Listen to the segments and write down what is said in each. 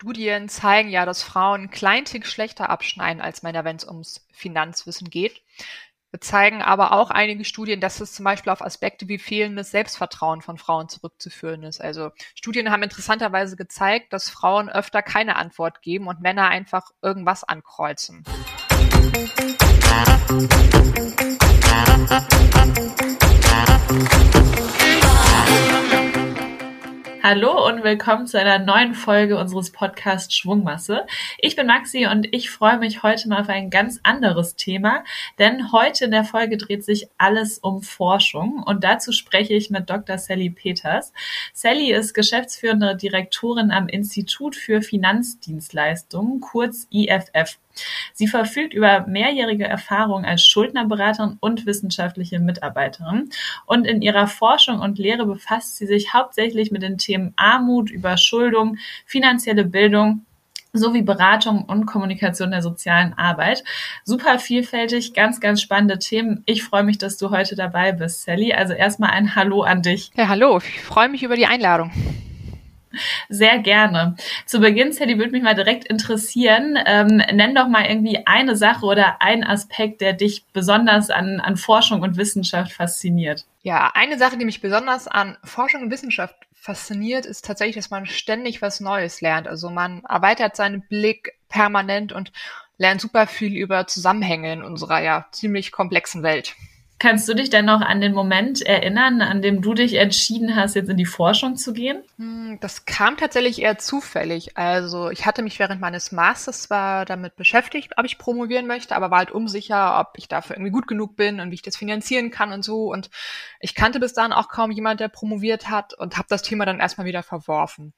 Studien zeigen ja, dass Frauen kleintig schlechter abschneiden als Männer, wenn es ums Finanzwissen geht. Wir zeigen aber auch einige Studien, dass es zum Beispiel auf Aspekte wie fehlendes Selbstvertrauen von Frauen zurückzuführen ist. Also Studien haben interessanterweise gezeigt, dass Frauen öfter keine Antwort geben und Männer einfach irgendwas ankreuzen. Hallo und willkommen zu einer neuen Folge unseres Podcasts Schwungmasse. Ich bin Maxi und ich freue mich heute mal auf ein ganz anderes Thema, denn heute in der Folge dreht sich alles um Forschung und dazu spreche ich mit Dr. Sally Peters. Sally ist geschäftsführende Direktorin am Institut für Finanzdienstleistungen, kurz IFF. Sie verfügt über mehrjährige Erfahrung als Schuldnerberaterin und wissenschaftliche Mitarbeiterin. Und in ihrer Forschung und Lehre befasst sie sich hauptsächlich mit den Themen Armut, Überschuldung, finanzielle Bildung sowie Beratung und Kommunikation der sozialen Arbeit. Super vielfältig, ganz, ganz spannende Themen. Ich freue mich, dass du heute dabei bist, Sally. Also erstmal ein Hallo an dich. Ja, hallo. Ich freue mich über die Einladung. Sehr gerne. Zu Beginn, Sadie, würde mich mal direkt interessieren. Ähm, nenn doch mal irgendwie eine Sache oder einen Aspekt, der dich besonders an, an Forschung und Wissenschaft fasziniert. Ja, eine Sache, die mich besonders an Forschung und Wissenschaft fasziniert, ist tatsächlich, dass man ständig was Neues lernt. Also man erweitert seinen Blick permanent und lernt super viel über Zusammenhänge in unserer ja ziemlich komplexen Welt. Kannst du dich denn noch an den Moment erinnern, an dem du dich entschieden hast, jetzt in die Forschung zu gehen? Hm, das kam tatsächlich eher zufällig. Also ich hatte mich während meines Masters zwar damit beschäftigt, ob ich promovieren möchte, aber war halt unsicher, ob ich dafür irgendwie gut genug bin und wie ich das finanzieren kann und so. Und ich kannte bis dahin auch kaum jemand, der promoviert hat und habe das Thema dann erstmal wieder verworfen.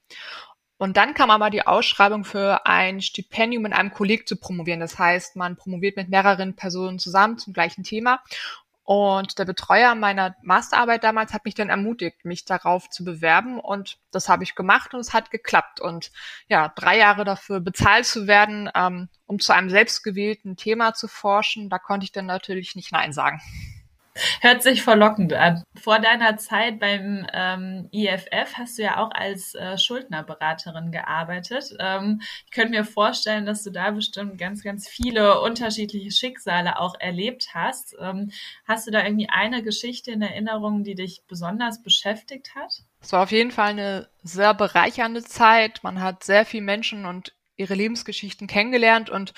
Und dann kam aber die Ausschreibung für ein Stipendium in einem Kolleg zu promovieren. Das heißt, man promoviert mit mehreren Personen zusammen zum gleichen Thema. Und der Betreuer meiner Masterarbeit damals hat mich dann ermutigt, mich darauf zu bewerben. Und das habe ich gemacht und es hat geklappt. Und ja, drei Jahre dafür bezahlt zu werden, ähm, um zu einem selbstgewählten Thema zu forschen, da konnte ich dann natürlich nicht Nein sagen. Hört sich verlockend an. Vor deiner Zeit beim ähm, IFF hast du ja auch als äh, Schuldnerberaterin gearbeitet. Ähm, ich könnte mir vorstellen, dass du da bestimmt ganz, ganz viele unterschiedliche Schicksale auch erlebt hast. Ähm, hast du da irgendwie eine Geschichte in Erinnerung, die dich besonders beschäftigt hat? Es war auf jeden Fall eine sehr bereichernde Zeit. Man hat sehr viele Menschen und ihre Lebensgeschichten kennengelernt und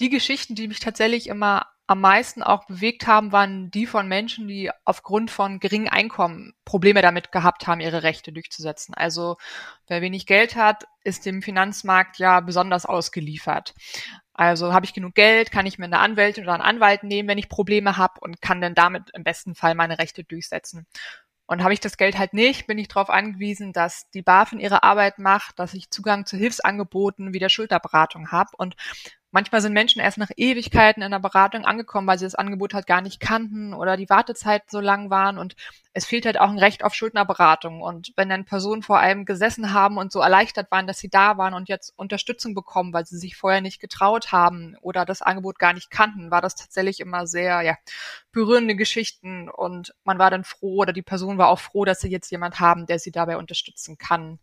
die Geschichten, die mich tatsächlich immer am meisten auch bewegt haben, waren die von Menschen, die aufgrund von geringem Einkommen Probleme damit gehabt haben, ihre Rechte durchzusetzen. Also wer wenig Geld hat, ist dem Finanzmarkt ja besonders ausgeliefert. Also habe ich genug Geld, kann ich mir eine Anwältin oder einen Anwalt nehmen, wenn ich Probleme habe und kann dann damit im besten Fall meine Rechte durchsetzen. Und habe ich das Geld halt nicht, bin ich darauf angewiesen, dass die BaFin ihre Arbeit macht, dass ich Zugang zu Hilfsangeboten wie der Schulterberatung habe. Und Manchmal sind Menschen erst nach Ewigkeiten in der Beratung angekommen, weil sie das Angebot halt gar nicht kannten oder die Wartezeiten so lang waren und es fehlt halt auch ein Recht auf Schuldnerberatung. Und wenn dann Personen vor allem gesessen haben und so erleichtert waren, dass sie da waren und jetzt Unterstützung bekommen, weil sie sich vorher nicht getraut haben oder das Angebot gar nicht kannten, war das tatsächlich immer sehr, ja, berührende Geschichten und man war dann froh oder die Person war auch froh, dass sie jetzt jemand haben, der sie dabei unterstützen kann,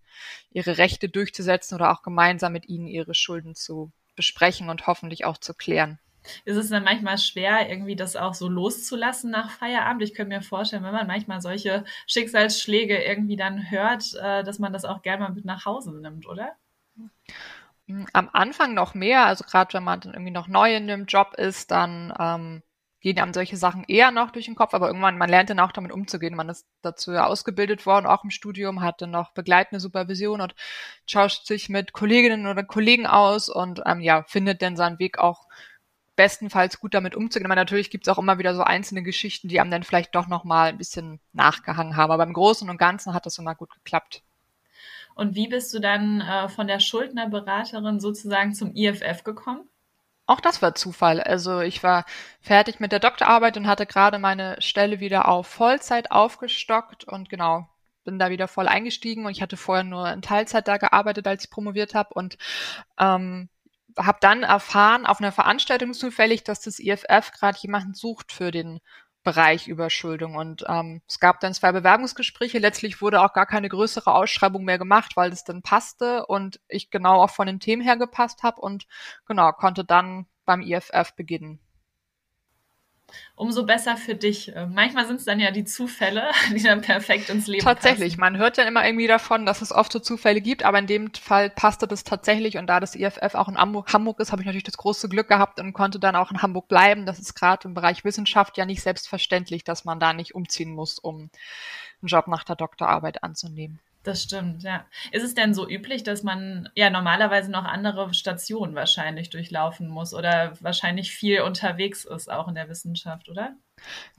ihre Rechte durchzusetzen oder auch gemeinsam mit ihnen ihre Schulden zu besprechen und hoffentlich auch zu klären. Ist es dann manchmal schwer, irgendwie das auch so loszulassen nach Feierabend? Ich könnte mir vorstellen, wenn man manchmal solche Schicksalsschläge irgendwie dann hört, äh, dass man das auch gerne mal mit nach Hause nimmt, oder? Am Anfang noch mehr, also gerade wenn man dann irgendwie noch neu in dem Job ist, dann ähm, gehen einem solche Sachen eher noch durch den Kopf, aber irgendwann, man lernt dann auch damit umzugehen. Man ist dazu ja ausgebildet worden, auch im Studium, hat dann noch begleitende Supervision und tauscht sich mit Kolleginnen oder Kollegen aus und ähm, ja, findet dann seinen Weg auch bestenfalls gut damit umzugehen. Aber natürlich gibt es auch immer wieder so einzelne Geschichten, die einem dann vielleicht doch nochmal ein bisschen nachgehangen haben. Aber im Großen und Ganzen hat das immer gut geklappt. Und wie bist du dann äh, von der Schuldnerberaterin sozusagen zum IFF gekommen? Auch das war Zufall. Also ich war fertig mit der Doktorarbeit und hatte gerade meine Stelle wieder auf Vollzeit aufgestockt und genau, bin da wieder voll eingestiegen und ich hatte vorher nur in Teilzeit da gearbeitet, als ich promoviert habe und ähm, habe dann erfahren auf einer Veranstaltung zufällig, dass das IFF gerade jemanden sucht für den Bereich Überschuldung. Und ähm, es gab dann zwei Bewerbungsgespräche. Letztlich wurde auch gar keine größere Ausschreibung mehr gemacht, weil es dann passte und ich genau auch von den Themen her gepasst habe und genau konnte dann beim IFF beginnen umso besser für dich. Äh, manchmal sind es dann ja die Zufälle, die dann perfekt ins Leben Tatsächlich, passen. man hört ja immer irgendwie davon, dass es oft so Zufälle gibt, aber in dem Fall passte das tatsächlich und da das IFF auch in Hamburg ist, habe ich natürlich das große Glück gehabt und konnte dann auch in Hamburg bleiben. Das ist gerade im Bereich Wissenschaft ja nicht selbstverständlich, dass man da nicht umziehen muss, um einen Job nach der Doktorarbeit anzunehmen. Das stimmt, ja. Ist es denn so üblich, dass man ja normalerweise noch andere Stationen wahrscheinlich durchlaufen muss oder wahrscheinlich viel unterwegs ist, auch in der Wissenschaft, oder?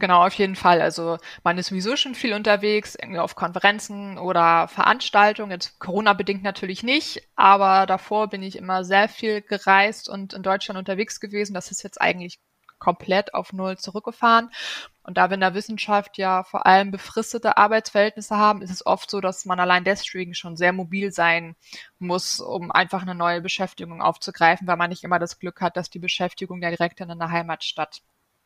Genau, auf jeden Fall. Also man ist sowieso schon viel unterwegs, irgendwie auf Konferenzen oder Veranstaltungen. Jetzt Corona-bedingt natürlich nicht, aber davor bin ich immer sehr viel gereist und in Deutschland unterwegs gewesen. Das ist jetzt eigentlich komplett auf Null zurückgefahren. Und da wir in der Wissenschaft ja vor allem befristete Arbeitsverhältnisse haben, ist es oft so, dass man allein deswegen schon sehr mobil sein muss, um einfach eine neue Beschäftigung aufzugreifen, weil man nicht immer das Glück hat, dass die Beschäftigung ja direkt in einer Heimatstadt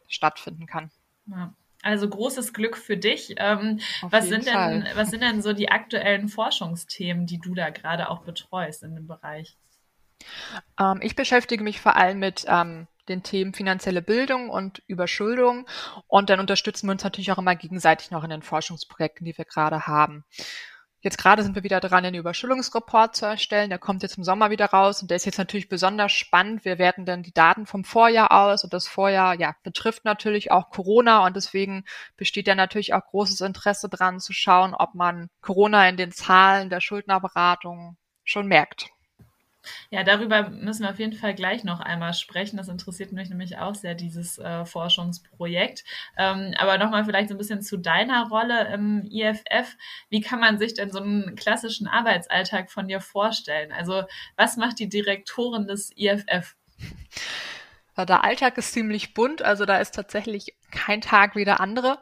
stattfinden kann. Ja. Also großes Glück für dich. Ähm, was sind Fall. denn, was sind denn so die aktuellen Forschungsthemen, die du da gerade auch betreust in dem Bereich? Ähm, ich beschäftige mich vor allem mit ähm, den Themen finanzielle Bildung und Überschuldung. Und dann unterstützen wir uns natürlich auch immer gegenseitig noch in den Forschungsprojekten, die wir gerade haben. Jetzt gerade sind wir wieder dran, den Überschuldungsreport zu erstellen. Der kommt jetzt im Sommer wieder raus und der ist jetzt natürlich besonders spannend. Wir werten dann die Daten vom Vorjahr aus und das Vorjahr ja, betrifft natürlich auch Corona und deswegen besteht ja natürlich auch großes Interesse dran zu schauen, ob man Corona in den Zahlen der Schuldnerberatung schon merkt. Ja, darüber müssen wir auf jeden Fall gleich noch einmal sprechen. Das interessiert mich nämlich auch sehr, dieses äh, Forschungsprojekt. Ähm, aber nochmal vielleicht so ein bisschen zu deiner Rolle im IFF. Wie kann man sich denn so einen klassischen Arbeitsalltag von dir vorstellen? Also was macht die Direktorin des IFF? Der Alltag ist ziemlich bunt, also da ist tatsächlich kein Tag wie der andere.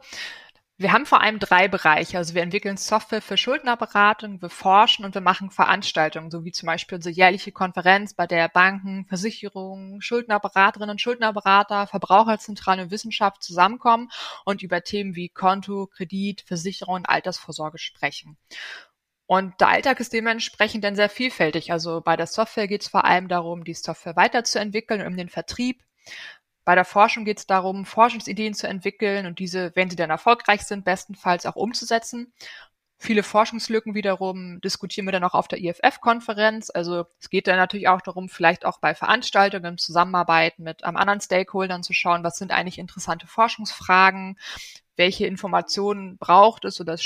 Wir haben vor allem drei Bereiche. Also wir entwickeln Software für Schuldnerberatung, wir forschen und wir machen Veranstaltungen, so wie zum Beispiel unsere jährliche Konferenz, bei der Banken, Versicherungen, Schuldnerberaterinnen und Schuldnerberater, Verbraucherzentrale und Wissenschaft zusammenkommen und über Themen wie Konto, Kredit, Versicherung und Altersvorsorge sprechen. Und der Alltag ist dementsprechend dann sehr vielfältig. Also bei der Software geht es vor allem darum, die Software weiterzuentwickeln, um den Vertrieb. Bei der Forschung geht es darum, Forschungsideen zu entwickeln und diese, wenn sie dann erfolgreich sind, bestenfalls auch umzusetzen. Viele Forschungslücken wiederum diskutieren wir dann auch auf der IFF-Konferenz. Also es geht dann natürlich auch darum, vielleicht auch bei Veranstaltungen Zusammenarbeit mit ähm, anderen Stakeholdern zu schauen, was sind eigentlich interessante Forschungsfragen, welche Informationen braucht es oder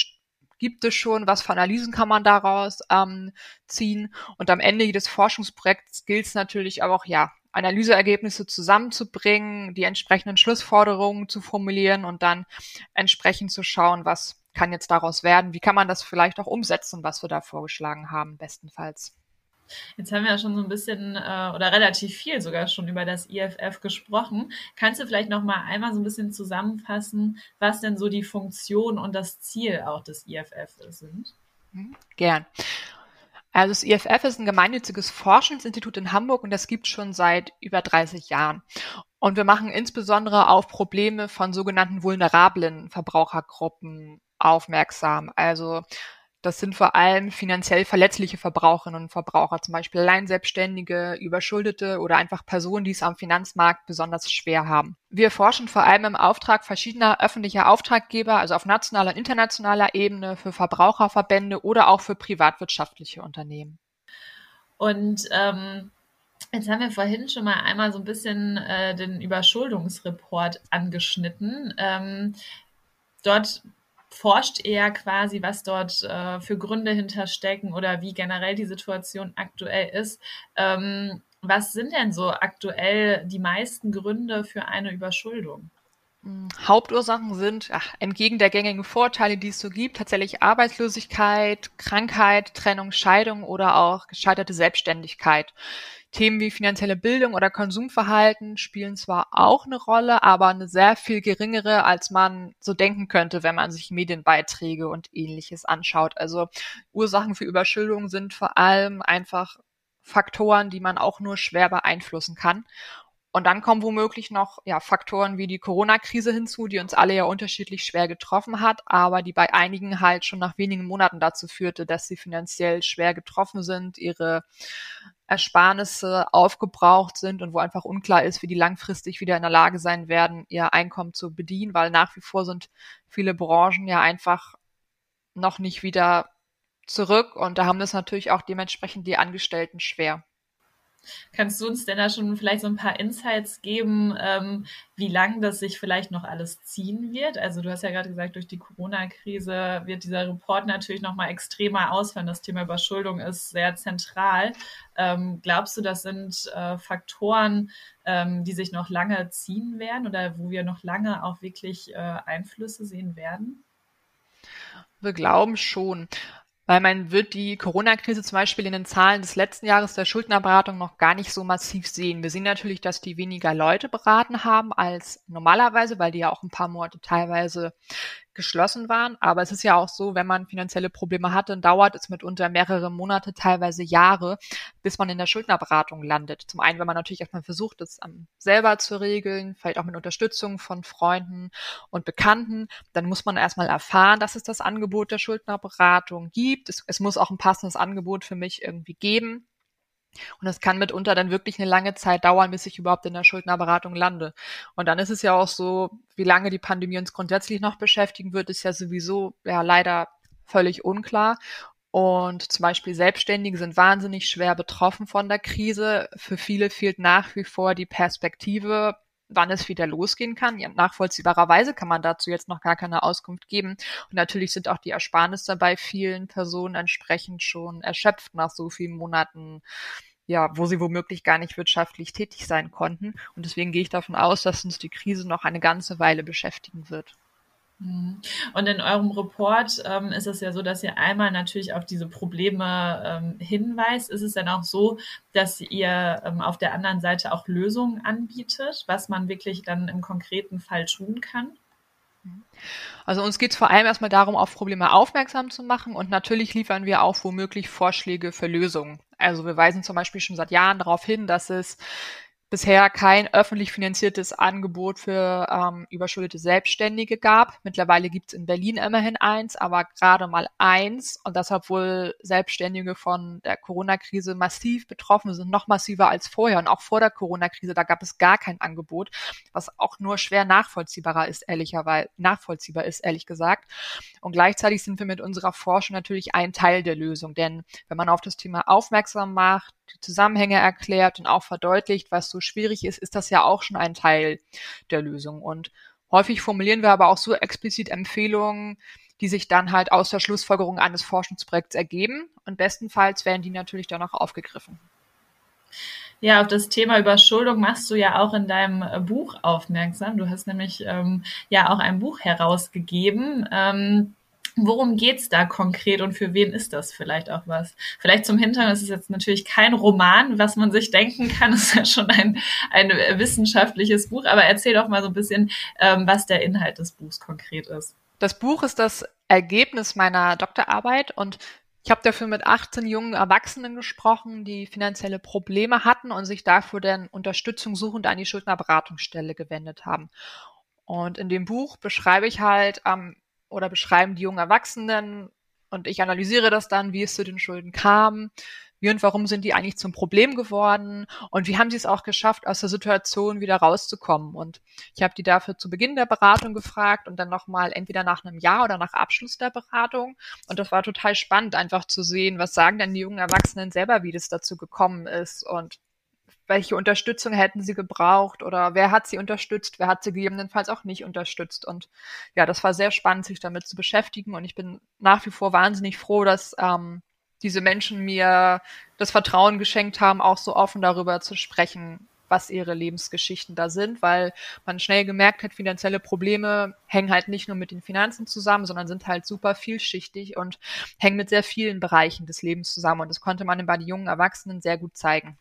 gibt es schon, was für Analysen kann man daraus ähm, ziehen. Und am Ende jedes Forschungsprojekts gilt es natürlich auch, ja, Analyseergebnisse zusammenzubringen, die entsprechenden Schlussforderungen zu formulieren und dann entsprechend zu schauen, was kann jetzt daraus werden, wie kann man das vielleicht auch umsetzen, was wir da vorgeschlagen haben, bestenfalls. Jetzt haben wir ja schon so ein bisschen äh, oder relativ viel sogar schon über das IFF gesprochen. Kannst du vielleicht noch mal einmal so ein bisschen zusammenfassen, was denn so die Funktion und das Ziel auch des IFF sind? Mhm, gern. Also das IFF ist ein gemeinnütziges Forschungsinstitut in Hamburg und das gibt schon seit über 30 Jahren. Und wir machen insbesondere auf Probleme von sogenannten vulnerablen Verbrauchergruppen aufmerksam. Also das sind vor allem finanziell verletzliche Verbraucherinnen und Verbraucher, zum Beispiel Alleinselbstständige, Überschuldete oder einfach Personen, die es am Finanzmarkt besonders schwer haben. Wir forschen vor allem im Auftrag verschiedener öffentlicher Auftraggeber, also auf nationaler und internationaler Ebene, für Verbraucherverbände oder auch für privatwirtschaftliche Unternehmen. Und ähm, Jetzt haben wir vorhin schon mal einmal so ein bisschen äh, den Überschuldungsreport angeschnitten. Ähm, dort forscht er quasi, was dort äh, für Gründe hinterstecken oder wie generell die Situation aktuell ist. Ähm, was sind denn so aktuell die meisten Gründe für eine Überschuldung? Hauptursachen sind ach, entgegen der gängigen Vorteile, die es so gibt, tatsächlich Arbeitslosigkeit, Krankheit, Trennung, Scheidung oder auch gescheiterte Selbstständigkeit. Themen wie finanzielle Bildung oder Konsumverhalten spielen zwar auch eine Rolle, aber eine sehr viel geringere, als man so denken könnte, wenn man sich Medienbeiträge und ähnliches anschaut. Also Ursachen für Überschuldung sind vor allem einfach Faktoren, die man auch nur schwer beeinflussen kann. Und dann kommen womöglich noch ja, Faktoren wie die Corona-Krise hinzu, die uns alle ja unterschiedlich schwer getroffen hat, aber die bei einigen halt schon nach wenigen Monaten dazu führte, dass sie finanziell schwer getroffen sind, ihre Ersparnisse aufgebraucht sind und wo einfach unklar ist, wie die langfristig wieder in der Lage sein werden, ihr Einkommen zu bedienen, weil nach wie vor sind viele Branchen ja einfach noch nicht wieder zurück und da haben das natürlich auch dementsprechend die Angestellten schwer. Kannst du uns denn da schon vielleicht so ein paar Insights geben, ähm, wie lang das sich vielleicht noch alles ziehen wird? Also du hast ja gerade gesagt, durch die Corona-Krise wird dieser Report natürlich nochmal extremer ausfallen. Das Thema Überschuldung ist sehr zentral. Ähm, glaubst du, das sind äh, Faktoren, ähm, die sich noch lange ziehen werden oder wo wir noch lange auch wirklich äh, Einflüsse sehen werden? Wir glauben schon. Weil man wird die Corona-Krise zum Beispiel in den Zahlen des letzten Jahres der Schuldnerberatung noch gar nicht so massiv sehen. Wir sehen natürlich, dass die weniger Leute beraten haben als normalerweise, weil die ja auch ein paar Monate teilweise geschlossen waren. Aber es ist ja auch so, wenn man finanzielle Probleme hat, dann dauert es mitunter mehrere Monate, teilweise Jahre, bis man in der Schuldnerberatung landet. Zum einen, wenn man natürlich erstmal versucht, das selber zu regeln, vielleicht auch mit Unterstützung von Freunden und Bekannten. Dann muss man erstmal erfahren, dass es das Angebot der Schuldnerberatung gibt. Es, es muss auch ein passendes Angebot für mich irgendwie geben. Und es kann mitunter dann wirklich eine lange Zeit dauern, bis ich überhaupt in der Schuldnerberatung lande. Und dann ist es ja auch so, wie lange die Pandemie uns grundsätzlich noch beschäftigen wird, ist ja sowieso ja leider völlig unklar. Und zum Beispiel Selbstständige sind wahnsinnig schwer betroffen von der Krise. Für viele fehlt nach wie vor die Perspektive, wann es wieder losgehen kann. Ja, nachvollziehbarerweise kann man dazu jetzt noch gar keine Auskunft geben. Und natürlich sind auch die Ersparnisse bei vielen Personen entsprechend schon erschöpft nach so vielen Monaten ja, wo sie womöglich gar nicht wirtschaftlich tätig sein konnten. Und deswegen gehe ich davon aus, dass uns die Krise noch eine ganze Weile beschäftigen wird. Mhm. Und in eurem Report ähm, ist es ja so, dass ihr einmal natürlich auf diese Probleme ähm, hinweist. Ist es dann auch so, dass ihr ähm, auf der anderen Seite auch Lösungen anbietet, was man wirklich dann im konkreten Fall tun kann? Also uns geht es vor allem erstmal darum, auf Probleme aufmerksam zu machen und natürlich liefern wir auch womöglich Vorschläge für Lösungen. Also wir weisen zum Beispiel schon seit Jahren darauf hin, dass es bisher kein öffentlich finanziertes Angebot für ähm, überschuldete Selbstständige gab. Mittlerweile gibt es in Berlin immerhin eins, aber gerade mal eins. Und das, obwohl Selbstständige von der Corona-Krise massiv betroffen sind, noch massiver als vorher. Und auch vor der Corona-Krise, da gab es gar kein Angebot, was auch nur schwer nachvollziehbarer ist, ehrlicherweise, nachvollziehbar ist, ehrlich gesagt. Und gleichzeitig sind wir mit unserer Forschung natürlich ein Teil der Lösung. Denn wenn man auf das Thema aufmerksam macht, die Zusammenhänge erklärt und auch verdeutlicht, was so schwierig ist, ist das ja auch schon ein Teil der Lösung. Und häufig formulieren wir aber auch so explizit Empfehlungen, die sich dann halt aus der Schlussfolgerung eines Forschungsprojekts ergeben. Und bestenfalls werden die natürlich dann auch aufgegriffen. Ja, auf das Thema Überschuldung machst du ja auch in deinem äh, Buch aufmerksam. Du hast nämlich ähm, ja auch ein Buch herausgegeben. Ähm, Worum geht's da konkret und für wen ist das vielleicht auch was? Vielleicht zum Hintergrund, es ist jetzt natürlich kein Roman, was man sich denken kann, es ist ja schon ein, ein wissenschaftliches Buch, aber erzähl doch mal so ein bisschen, ähm, was der Inhalt des Buchs konkret ist. Das Buch ist das Ergebnis meiner Doktorarbeit und ich habe dafür mit 18 jungen Erwachsenen gesprochen, die finanzielle Probleme hatten und sich dafür dann Unterstützung suchend an die Schuldnerberatungsstelle gewendet haben. Und in dem Buch beschreibe ich halt ähm, oder beschreiben die jungen Erwachsenen und ich analysiere das dann, wie es zu den Schulden kam, wie und warum sind die eigentlich zum Problem geworden und wie haben sie es auch geschafft, aus der Situation wieder rauszukommen. Und ich habe die dafür zu Beginn der Beratung gefragt und dann nochmal entweder nach einem Jahr oder nach Abschluss der Beratung. Und das war total spannend, einfach zu sehen, was sagen denn die jungen Erwachsenen selber, wie das dazu gekommen ist und welche Unterstützung hätten sie gebraucht oder wer hat sie unterstützt, wer hat sie gegebenenfalls auch nicht unterstützt. Und ja, das war sehr spannend, sich damit zu beschäftigen. Und ich bin nach wie vor wahnsinnig froh, dass ähm, diese Menschen mir das Vertrauen geschenkt haben, auch so offen darüber zu sprechen, was ihre Lebensgeschichten da sind, weil man schnell gemerkt hat, finanzielle Probleme hängen halt nicht nur mit den Finanzen zusammen, sondern sind halt super vielschichtig und hängen mit sehr vielen Bereichen des Lebens zusammen. Und das konnte man bei den jungen Erwachsenen sehr gut zeigen.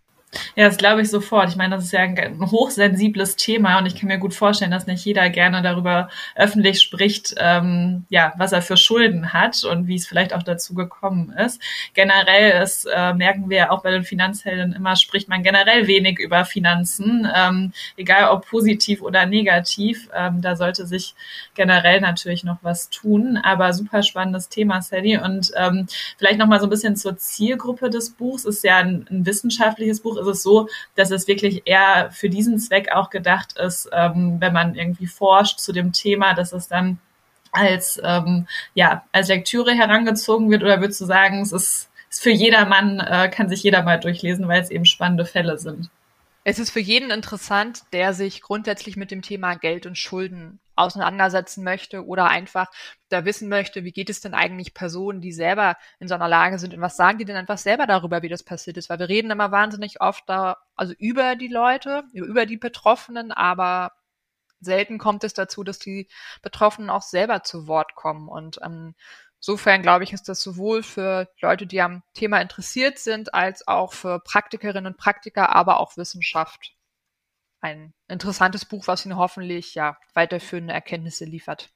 Ja, das glaube ich sofort. Ich meine, das ist ja ein, hochsensibles Thema und ich kann mir gut vorstellen, dass nicht jeder gerne darüber öffentlich spricht, ähm, ja, was er für Schulden hat und wie es vielleicht auch dazu gekommen ist. Generell, das äh, merken wir ja auch bei den Finanzhelden immer, spricht man generell wenig über Finanzen, ähm, egal ob positiv oder negativ. Ähm, da sollte sich generell natürlich noch was tun, aber super spannendes Thema, Sally. Und ähm, vielleicht noch mal so ein bisschen zur Zielgruppe des Buchs. Ist ja ein, ein wissenschaftliches Buch ist es so, dass es wirklich eher für diesen Zweck auch gedacht ist, ähm, wenn man irgendwie forscht zu dem Thema, dass es dann als, ähm, ja, als Lektüre herangezogen wird oder würdest du sagen, es ist, ist für jedermann, äh, kann sich jeder mal durchlesen, weil es eben spannende Fälle sind? Es ist für jeden interessant, der sich grundsätzlich mit dem Thema Geld und Schulden auseinandersetzen möchte oder einfach da wissen möchte, wie geht es denn eigentlich Personen, die selber in so einer Lage sind? Und was sagen die denn einfach selber darüber, wie das passiert ist, weil wir reden immer wahnsinnig oft da, also über die Leute, über die Betroffenen, aber selten kommt es dazu, dass die Betroffenen auch selber zu Wort kommen. Und ähm, Insofern glaube ich, ist das sowohl für Leute, die am Thema interessiert sind, als auch für Praktikerinnen und Praktiker, aber auch Wissenschaft ein interessantes Buch, was Ihnen hoffentlich ja weiterführende Erkenntnisse liefert.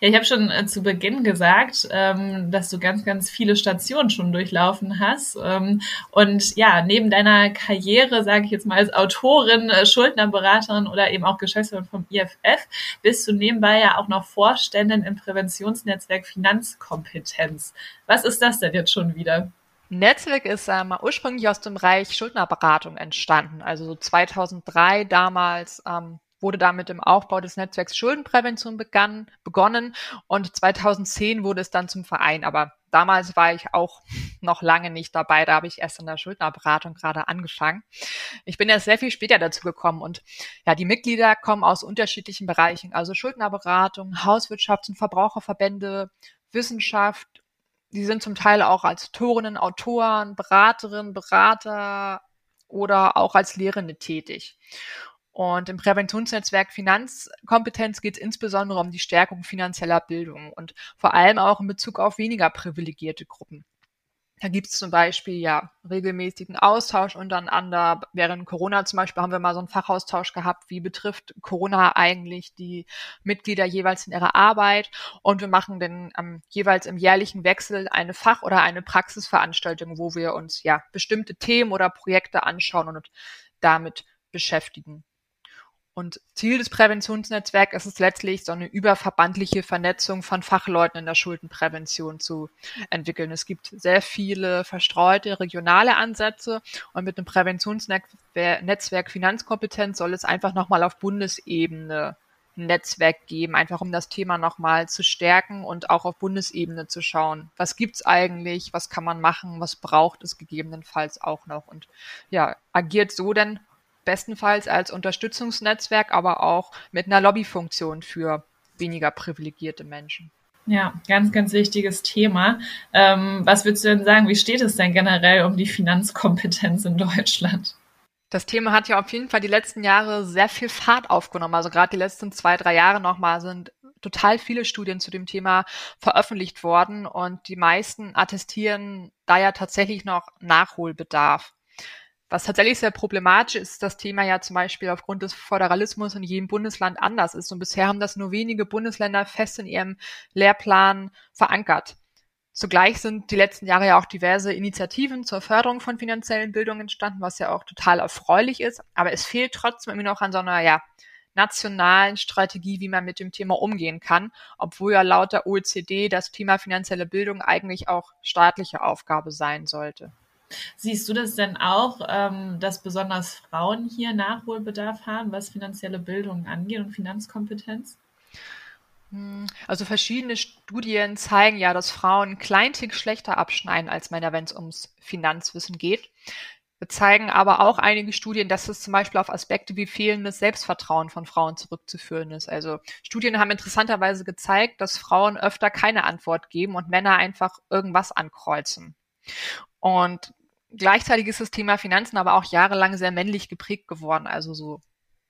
Ja, ich habe schon äh, zu Beginn gesagt, ähm, dass du ganz, ganz viele Stationen schon durchlaufen hast. Ähm, und ja, neben deiner Karriere, sage ich jetzt mal als Autorin, äh, Schuldnerberaterin oder eben auch Geschäftsführerin vom IFF, bist du nebenbei ja auch noch Vorständin im Präventionsnetzwerk Finanzkompetenz. Was ist das denn jetzt schon wieder? Netzwerk ist ähm, ursprünglich aus dem Bereich Schuldnerberatung entstanden. Also so 2003 damals ähm, wurde damit im Aufbau des Netzwerks Schuldenprävention begann, begonnen und 2010 wurde es dann zum Verein. Aber damals war ich auch noch lange nicht dabei. Da habe ich erst in der Schuldnerberatung gerade angefangen. Ich bin erst sehr viel später dazu gekommen und ja, die Mitglieder kommen aus unterschiedlichen Bereichen, also Schuldnerberatung, Hauswirtschafts- und Verbraucherverbände, Wissenschaft. Die sind zum Teil auch als Autorinnen, Autoren, Beraterinnen, Berater oder auch als Lehrende tätig. Und im Präventionsnetzwerk Finanzkompetenz geht es insbesondere um die Stärkung finanzieller Bildung und vor allem auch in Bezug auf weniger privilegierte Gruppen. Da gibt es zum Beispiel ja regelmäßigen Austausch untereinander. Während Corona zum Beispiel haben wir mal so einen Fachaustausch gehabt, wie betrifft Corona eigentlich die Mitglieder jeweils in ihrer Arbeit. Und wir machen dann ähm, jeweils im jährlichen Wechsel eine Fach- oder eine Praxisveranstaltung, wo wir uns ja bestimmte Themen oder Projekte anschauen und damit beschäftigen. Und Ziel des Präventionsnetzwerks ist es letztlich, so eine überverbandliche Vernetzung von Fachleuten in der Schuldenprävention zu entwickeln. Es gibt sehr viele verstreute regionale Ansätze und mit dem Präventionsnetzwerk Finanzkompetenz soll es einfach nochmal auf Bundesebene ein Netzwerk geben, einfach um das Thema nochmal zu stärken und auch auf Bundesebene zu schauen, was gibt's eigentlich, was kann man machen, was braucht es gegebenenfalls auch noch und ja, agiert so denn bestenfalls als Unterstützungsnetzwerk, aber auch mit einer Lobbyfunktion für weniger privilegierte Menschen. Ja, ganz, ganz wichtiges Thema. Ähm, was würdest du denn sagen, wie steht es denn generell um die Finanzkompetenz in Deutschland? Das Thema hat ja auf jeden Fall die letzten Jahre sehr viel Fahrt aufgenommen. Also gerade die letzten zwei, drei Jahre nochmal sind total viele Studien zu dem Thema veröffentlicht worden und die meisten attestieren da ja tatsächlich noch Nachholbedarf. Was tatsächlich sehr problematisch ist, das Thema ja zum Beispiel aufgrund des Föderalismus in jedem Bundesland anders ist. Und bisher haben das nur wenige Bundesländer fest in ihrem Lehrplan verankert. Zugleich sind die letzten Jahre ja auch diverse Initiativen zur Förderung von finanziellen Bildung entstanden, was ja auch total erfreulich ist. Aber es fehlt trotzdem immer noch an so einer, ja, nationalen Strategie, wie man mit dem Thema umgehen kann, obwohl ja laut der OECD das Thema finanzielle Bildung eigentlich auch staatliche Aufgabe sein sollte. Siehst du das denn auch, ähm, dass besonders Frauen hier Nachholbedarf haben, was finanzielle Bildung angeht und Finanzkompetenz? Hm, also verschiedene Studien zeigen ja, dass Frauen kleintig schlechter abschneiden als Männer, wenn es ums Finanzwissen geht. Wir zeigen aber auch einige Studien, dass es zum Beispiel auf Aspekte wie fehlendes Selbstvertrauen von Frauen zurückzuführen ist. Also Studien haben interessanterweise gezeigt, dass Frauen öfter keine Antwort geben und Männer einfach irgendwas ankreuzen. Und gleichzeitig ist das Thema Finanzen aber auch jahrelang sehr männlich geprägt geworden. Also so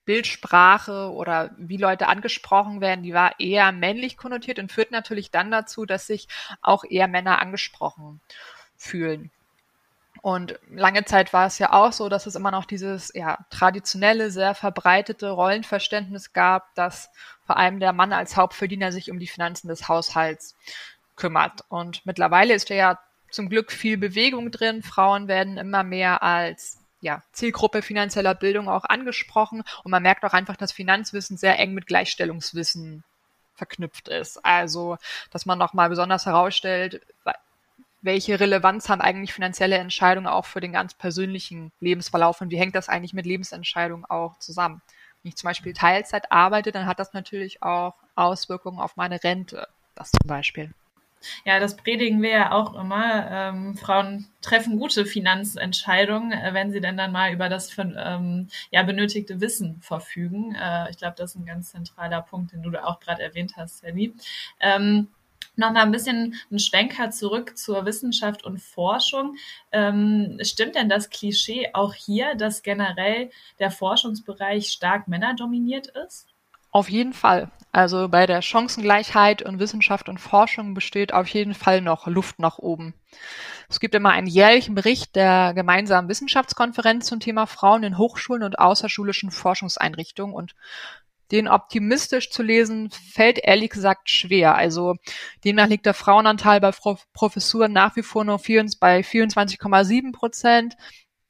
Bildsprache oder wie Leute angesprochen werden, die war eher männlich konnotiert und führt natürlich dann dazu, dass sich auch eher Männer angesprochen fühlen. Und lange Zeit war es ja auch so, dass es immer noch dieses ja, traditionelle, sehr verbreitete Rollenverständnis gab, dass vor allem der Mann als Hauptverdiener sich um die Finanzen des Haushalts kümmert. Und mittlerweile ist ja zum Glück viel Bewegung drin. Frauen werden immer mehr als ja, Zielgruppe finanzieller Bildung auch angesprochen. Und man merkt auch einfach, dass Finanzwissen sehr eng mit Gleichstellungswissen verknüpft ist. Also, dass man nochmal besonders herausstellt, welche Relevanz haben eigentlich finanzielle Entscheidungen auch für den ganz persönlichen Lebensverlauf und wie hängt das eigentlich mit Lebensentscheidungen auch zusammen. Wenn ich zum Beispiel Teilzeit arbeite, dann hat das natürlich auch Auswirkungen auf meine Rente. Das zum Beispiel. Ja, das predigen wir ja auch immer. Ähm, Frauen treffen gute Finanzentscheidungen, äh, wenn sie denn dann mal über das ähm, ja, benötigte Wissen verfügen. Äh, ich glaube, das ist ein ganz zentraler Punkt, den du auch gerade erwähnt hast, Sally. Ähm, Nochmal ein bisschen ein Schwenker zurück zur Wissenschaft und Forschung. Ähm, stimmt denn das Klischee auch hier, dass generell der Forschungsbereich stark männerdominiert ist? Auf jeden Fall. Also bei der Chancengleichheit und Wissenschaft und Forschung besteht auf jeden Fall noch Luft nach oben. Es gibt immer einen jährlichen Bericht der gemeinsamen Wissenschaftskonferenz zum Thema Frauen in Hochschulen und außerschulischen Forschungseinrichtungen und den optimistisch zu lesen fällt ehrlich gesagt schwer. Also demnach liegt der Frauenanteil bei Professuren nach wie vor nur bei 24,7 Prozent,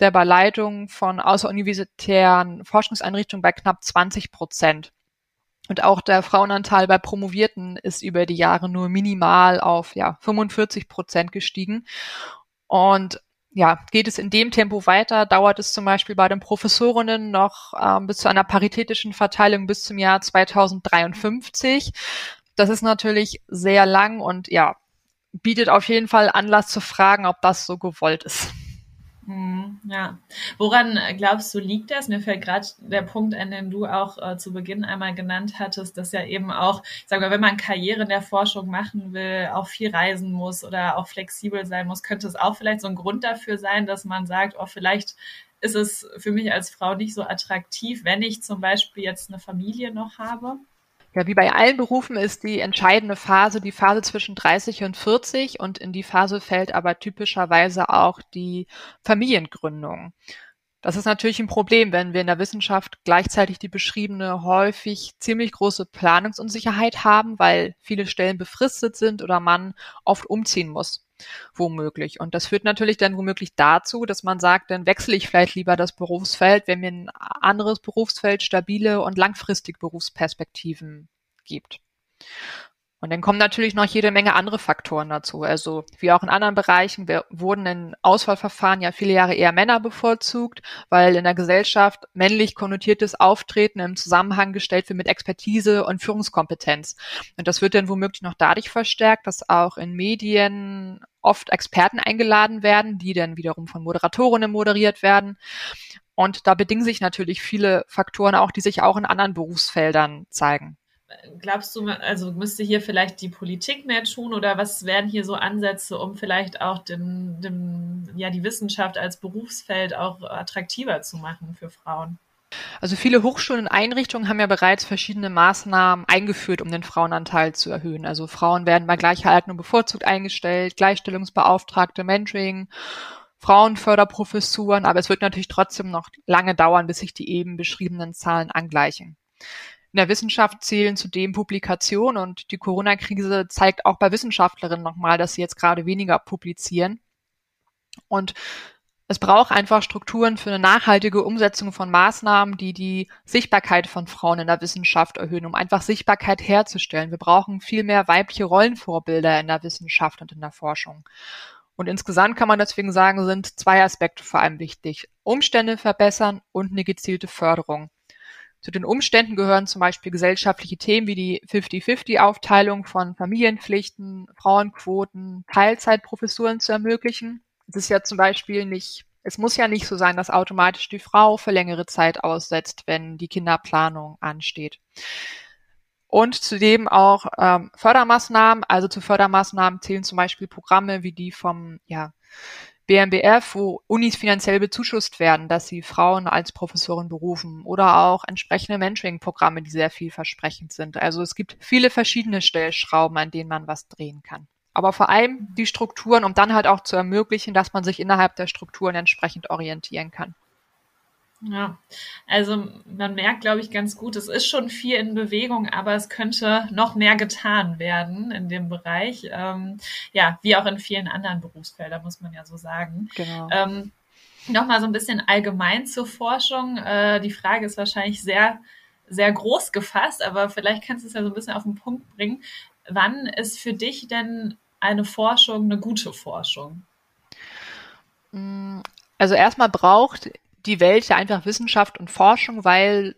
der bei Leitung von außeruniversitären Forschungseinrichtungen bei knapp 20 Prozent. Und auch der Frauenanteil bei Promovierten ist über die Jahre nur minimal auf ja, 45 Prozent gestiegen. Und ja, geht es in dem Tempo weiter, dauert es zum Beispiel bei den Professorinnen noch ähm, bis zu einer paritätischen Verteilung bis zum Jahr 2053. Das ist natürlich sehr lang und ja, bietet auf jeden Fall Anlass zu fragen, ob das so gewollt ist. Hm, ja. Woran äh, glaubst du, liegt das? Mir fällt gerade der Punkt ein, den du auch äh, zu Beginn einmal genannt hattest, dass ja eben auch, ich sag mal, wenn man Karriere in der Forschung machen will, auch viel reisen muss oder auch flexibel sein muss, könnte es auch vielleicht so ein Grund dafür sein, dass man sagt, oh, vielleicht ist es für mich als Frau nicht so attraktiv, wenn ich zum Beispiel jetzt eine Familie noch habe? Ja, wie bei allen Berufen ist die entscheidende Phase die Phase zwischen 30 und 40 und in die Phase fällt aber typischerweise auch die Familiengründung. Das ist natürlich ein Problem, wenn wir in der Wissenschaft gleichzeitig die beschriebene häufig ziemlich große Planungsunsicherheit haben, weil viele Stellen befristet sind oder man oft umziehen muss, womöglich. Und das führt natürlich dann womöglich dazu, dass man sagt, dann wechsle ich vielleicht lieber das Berufsfeld, wenn mir ein anderes Berufsfeld stabile und langfristige Berufsperspektiven gibt. Und dann kommen natürlich noch jede Menge andere Faktoren dazu. Also wie auch in anderen Bereichen wurden in Auswahlverfahren ja viele Jahre eher Männer bevorzugt, weil in der Gesellschaft männlich konnotiertes Auftreten im Zusammenhang gestellt wird mit Expertise und Führungskompetenz. Und das wird dann womöglich noch dadurch verstärkt, dass auch in Medien oft Experten eingeladen werden, die dann wiederum von Moderatorinnen moderiert werden. Und da bedingen sich natürlich viele Faktoren auch, die sich auch in anderen Berufsfeldern zeigen glaubst du, also müsste hier vielleicht die Politik mehr tun oder was wären hier so Ansätze, um vielleicht auch den, den, ja, die Wissenschaft als Berufsfeld auch attraktiver zu machen für Frauen? Also viele Hochschulen und Einrichtungen haben ja bereits verschiedene Maßnahmen eingeführt, um den Frauenanteil zu erhöhen. Also Frauen werden bei gleicher Eignung bevorzugt eingestellt, Gleichstellungsbeauftragte, Mentoring, Frauenförderprofessuren, aber es wird natürlich trotzdem noch lange dauern, bis sich die eben beschriebenen Zahlen angleichen. In der Wissenschaft zählen zudem Publikationen und die Corona-Krise zeigt auch bei Wissenschaftlerinnen nochmal, dass sie jetzt gerade weniger publizieren. Und es braucht einfach Strukturen für eine nachhaltige Umsetzung von Maßnahmen, die die Sichtbarkeit von Frauen in der Wissenschaft erhöhen, um einfach Sichtbarkeit herzustellen. Wir brauchen viel mehr weibliche Rollenvorbilder in der Wissenschaft und in der Forschung. Und insgesamt kann man deswegen sagen, sind zwei Aspekte vor allem wichtig. Umstände verbessern und eine gezielte Förderung. Zu den Umständen gehören zum Beispiel gesellschaftliche Themen wie die 50-50-Aufteilung von Familienpflichten, Frauenquoten, Teilzeitprofessuren zu ermöglichen. Es ist ja zum Beispiel nicht, es muss ja nicht so sein, dass automatisch die Frau für längere Zeit aussetzt, wenn die Kinderplanung ansteht. Und zudem auch ähm, Fördermaßnahmen. Also zu Fördermaßnahmen zählen zum Beispiel Programme wie die vom ja, BMBF, wo Unis finanziell bezuschusst werden, dass sie Frauen als Professorin berufen oder auch entsprechende Mentoring-Programme, die sehr vielversprechend sind. Also es gibt viele verschiedene Stellschrauben, an denen man was drehen kann. Aber vor allem die Strukturen, um dann halt auch zu ermöglichen, dass man sich innerhalb der Strukturen entsprechend orientieren kann. Ja, also man merkt, glaube ich, ganz gut, es ist schon viel in Bewegung, aber es könnte noch mehr getan werden in dem Bereich. Ähm, ja, wie auch in vielen anderen Berufsfeldern, muss man ja so sagen. Genau. Ähm, Nochmal so ein bisschen allgemein zur Forschung. Äh, die Frage ist wahrscheinlich sehr, sehr groß gefasst, aber vielleicht kannst du es ja so ein bisschen auf den Punkt bringen. Wann ist für dich denn eine Forschung eine gute Forschung? Mm, also erstmal braucht die Welt ja einfach Wissenschaft und Forschung, weil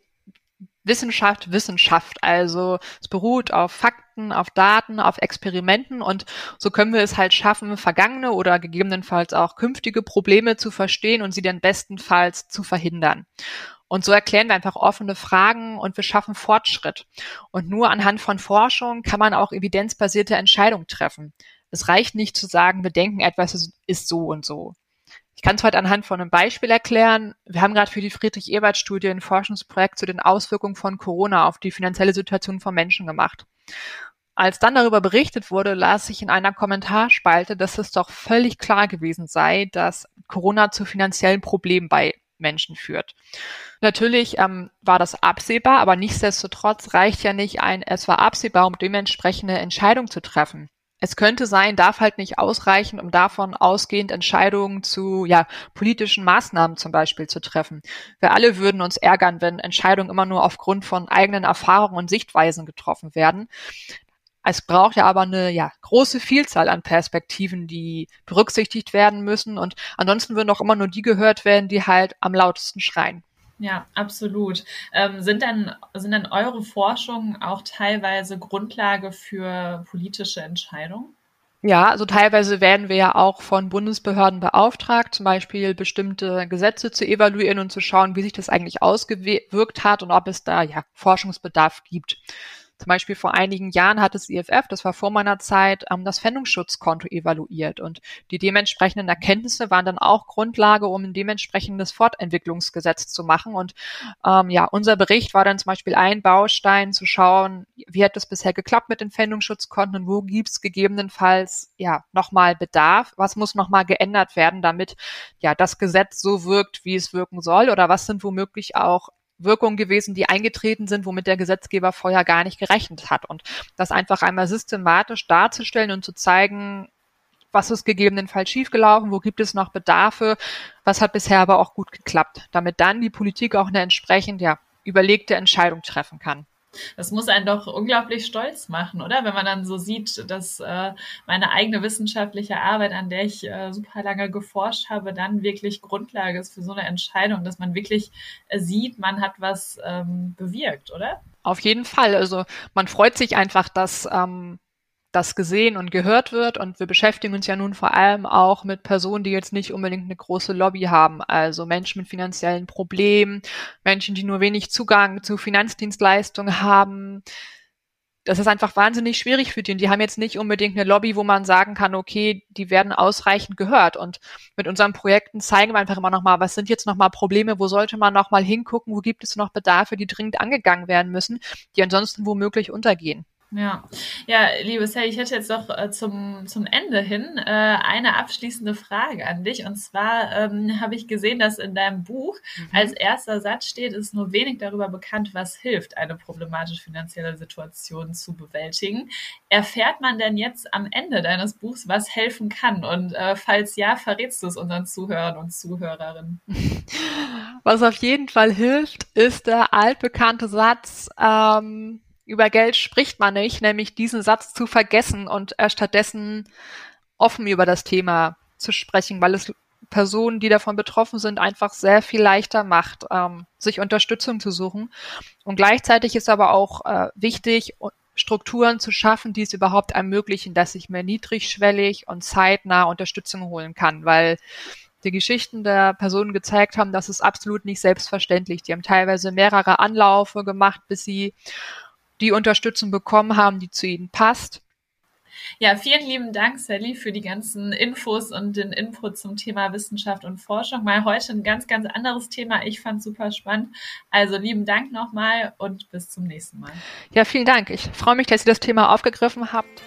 Wissenschaft Wissenschaft. Also es beruht auf Fakten, auf Daten, auf Experimenten und so können wir es halt schaffen, vergangene oder gegebenenfalls auch künftige Probleme zu verstehen und sie dann bestenfalls zu verhindern. Und so erklären wir einfach offene Fragen und wir schaffen Fortschritt. Und nur anhand von Forschung kann man auch evidenzbasierte Entscheidungen treffen. Es reicht nicht zu sagen, wir denken etwas ist so und so. Ich kann es heute anhand von einem Beispiel erklären. Wir haben gerade für die Friedrich-Ebert-Studie ein Forschungsprojekt zu den Auswirkungen von Corona auf die finanzielle Situation von Menschen gemacht. Als dann darüber berichtet wurde, las ich in einer Kommentarspalte, dass es doch völlig klar gewesen sei, dass Corona zu finanziellen Problemen bei Menschen führt. Natürlich ähm, war das absehbar, aber nichtsdestotrotz reicht ja nicht ein, es war absehbar, um dementsprechende Entscheidung zu treffen es könnte sein, darf halt nicht ausreichen, um davon ausgehend Entscheidungen zu ja, politischen Maßnahmen zum Beispiel zu treffen. Wir alle würden uns ärgern, wenn Entscheidungen immer nur aufgrund von eigenen Erfahrungen und Sichtweisen getroffen werden. Es braucht ja aber eine ja, große Vielzahl an Perspektiven, die berücksichtigt werden müssen. Und ansonsten würden auch immer nur die gehört werden, die halt am lautesten schreien. Ja, absolut. Ähm, sind dann sind dann eure Forschungen auch teilweise Grundlage für politische Entscheidungen? Ja, also teilweise werden wir ja auch von Bundesbehörden beauftragt, zum Beispiel bestimmte Gesetze zu evaluieren und zu schauen, wie sich das eigentlich ausgewirkt hat und ob es da ja Forschungsbedarf gibt. Zum Beispiel vor einigen Jahren hat das IFF, das war vor meiner Zeit, ähm, das Pfändungsschutzkonto evaluiert. Und die dementsprechenden Erkenntnisse waren dann auch Grundlage, um ein dementsprechendes Fortentwicklungsgesetz zu machen. Und ähm, ja, unser Bericht war dann zum Beispiel ein Baustein zu schauen, wie hat das bisher geklappt mit den Pfändungsschutzkonten und wo gibt es gegebenenfalls ja nochmal Bedarf, was muss nochmal geändert werden, damit ja das Gesetz so wirkt, wie es wirken soll? Oder was sind womöglich auch Wirkungen gewesen, die eingetreten sind, womit der Gesetzgeber vorher gar nicht gerechnet hat. Und das einfach einmal systematisch darzustellen und zu zeigen, was ist gegebenenfalls schiefgelaufen, wo gibt es noch Bedarfe, was hat bisher aber auch gut geklappt, damit dann die Politik auch eine entsprechend ja, überlegte Entscheidung treffen kann. Das muss einen doch unglaublich stolz machen, oder? Wenn man dann so sieht, dass äh, meine eigene wissenschaftliche Arbeit, an der ich äh, super lange geforscht habe, dann wirklich Grundlage ist für so eine Entscheidung, dass man wirklich äh, sieht, man hat was ähm, bewirkt, oder? Auf jeden Fall. Also man freut sich einfach, dass ähm, das gesehen und gehört wird. Und wir beschäftigen uns ja nun vor allem auch mit Personen, die jetzt nicht unbedingt eine große Lobby haben. Also Menschen mit finanziellen Problemen, Menschen, die nur wenig Zugang zu Finanzdienstleistungen haben. Das ist einfach wahnsinnig schwierig für die. Und die haben jetzt nicht unbedingt eine Lobby, wo man sagen kann, okay, die werden ausreichend gehört. Und mit unseren Projekten zeigen wir einfach immer nochmal, was sind jetzt nochmal Probleme, wo sollte man nochmal hingucken, wo gibt es noch Bedarfe, die dringend angegangen werden müssen, die ansonsten womöglich untergehen. Ja, ja, liebe Sally, ich hätte jetzt noch äh, zum, zum Ende hin äh, eine abschließende Frage an dich. Und zwar ähm, habe ich gesehen, dass in deinem Buch mhm. als erster Satz steht, es ist nur wenig darüber bekannt, was hilft, eine problematische finanzielle Situation zu bewältigen. Erfährt man denn jetzt am Ende deines Buchs, was helfen kann? Und äh, falls ja, verrätst du es unseren Zuhörern und Zuhörerinnen? Was auf jeden Fall hilft, ist der altbekannte Satz, ähm, über Geld spricht man nicht, nämlich diesen Satz zu vergessen und stattdessen offen über das Thema zu sprechen, weil es Personen, die davon betroffen sind, einfach sehr viel leichter macht, ähm, sich Unterstützung zu suchen. Und gleichzeitig ist aber auch äh, wichtig, Strukturen zu schaffen, die es überhaupt ermöglichen, dass ich mir niedrigschwellig und zeitnah Unterstützung holen kann, weil die Geschichten der Personen gezeigt haben, dass es absolut nicht selbstverständlich. Die haben teilweise mehrere Anlaufe gemacht, bis sie die Unterstützung bekommen haben, die zu ihnen passt. Ja, vielen lieben Dank, Sally, für die ganzen Infos und den Input zum Thema Wissenschaft und Forschung. Mal heute ein ganz, ganz anderes Thema. Ich fand super spannend. Also lieben Dank nochmal und bis zum nächsten Mal. Ja, vielen Dank. Ich freue mich, dass ihr das Thema aufgegriffen habt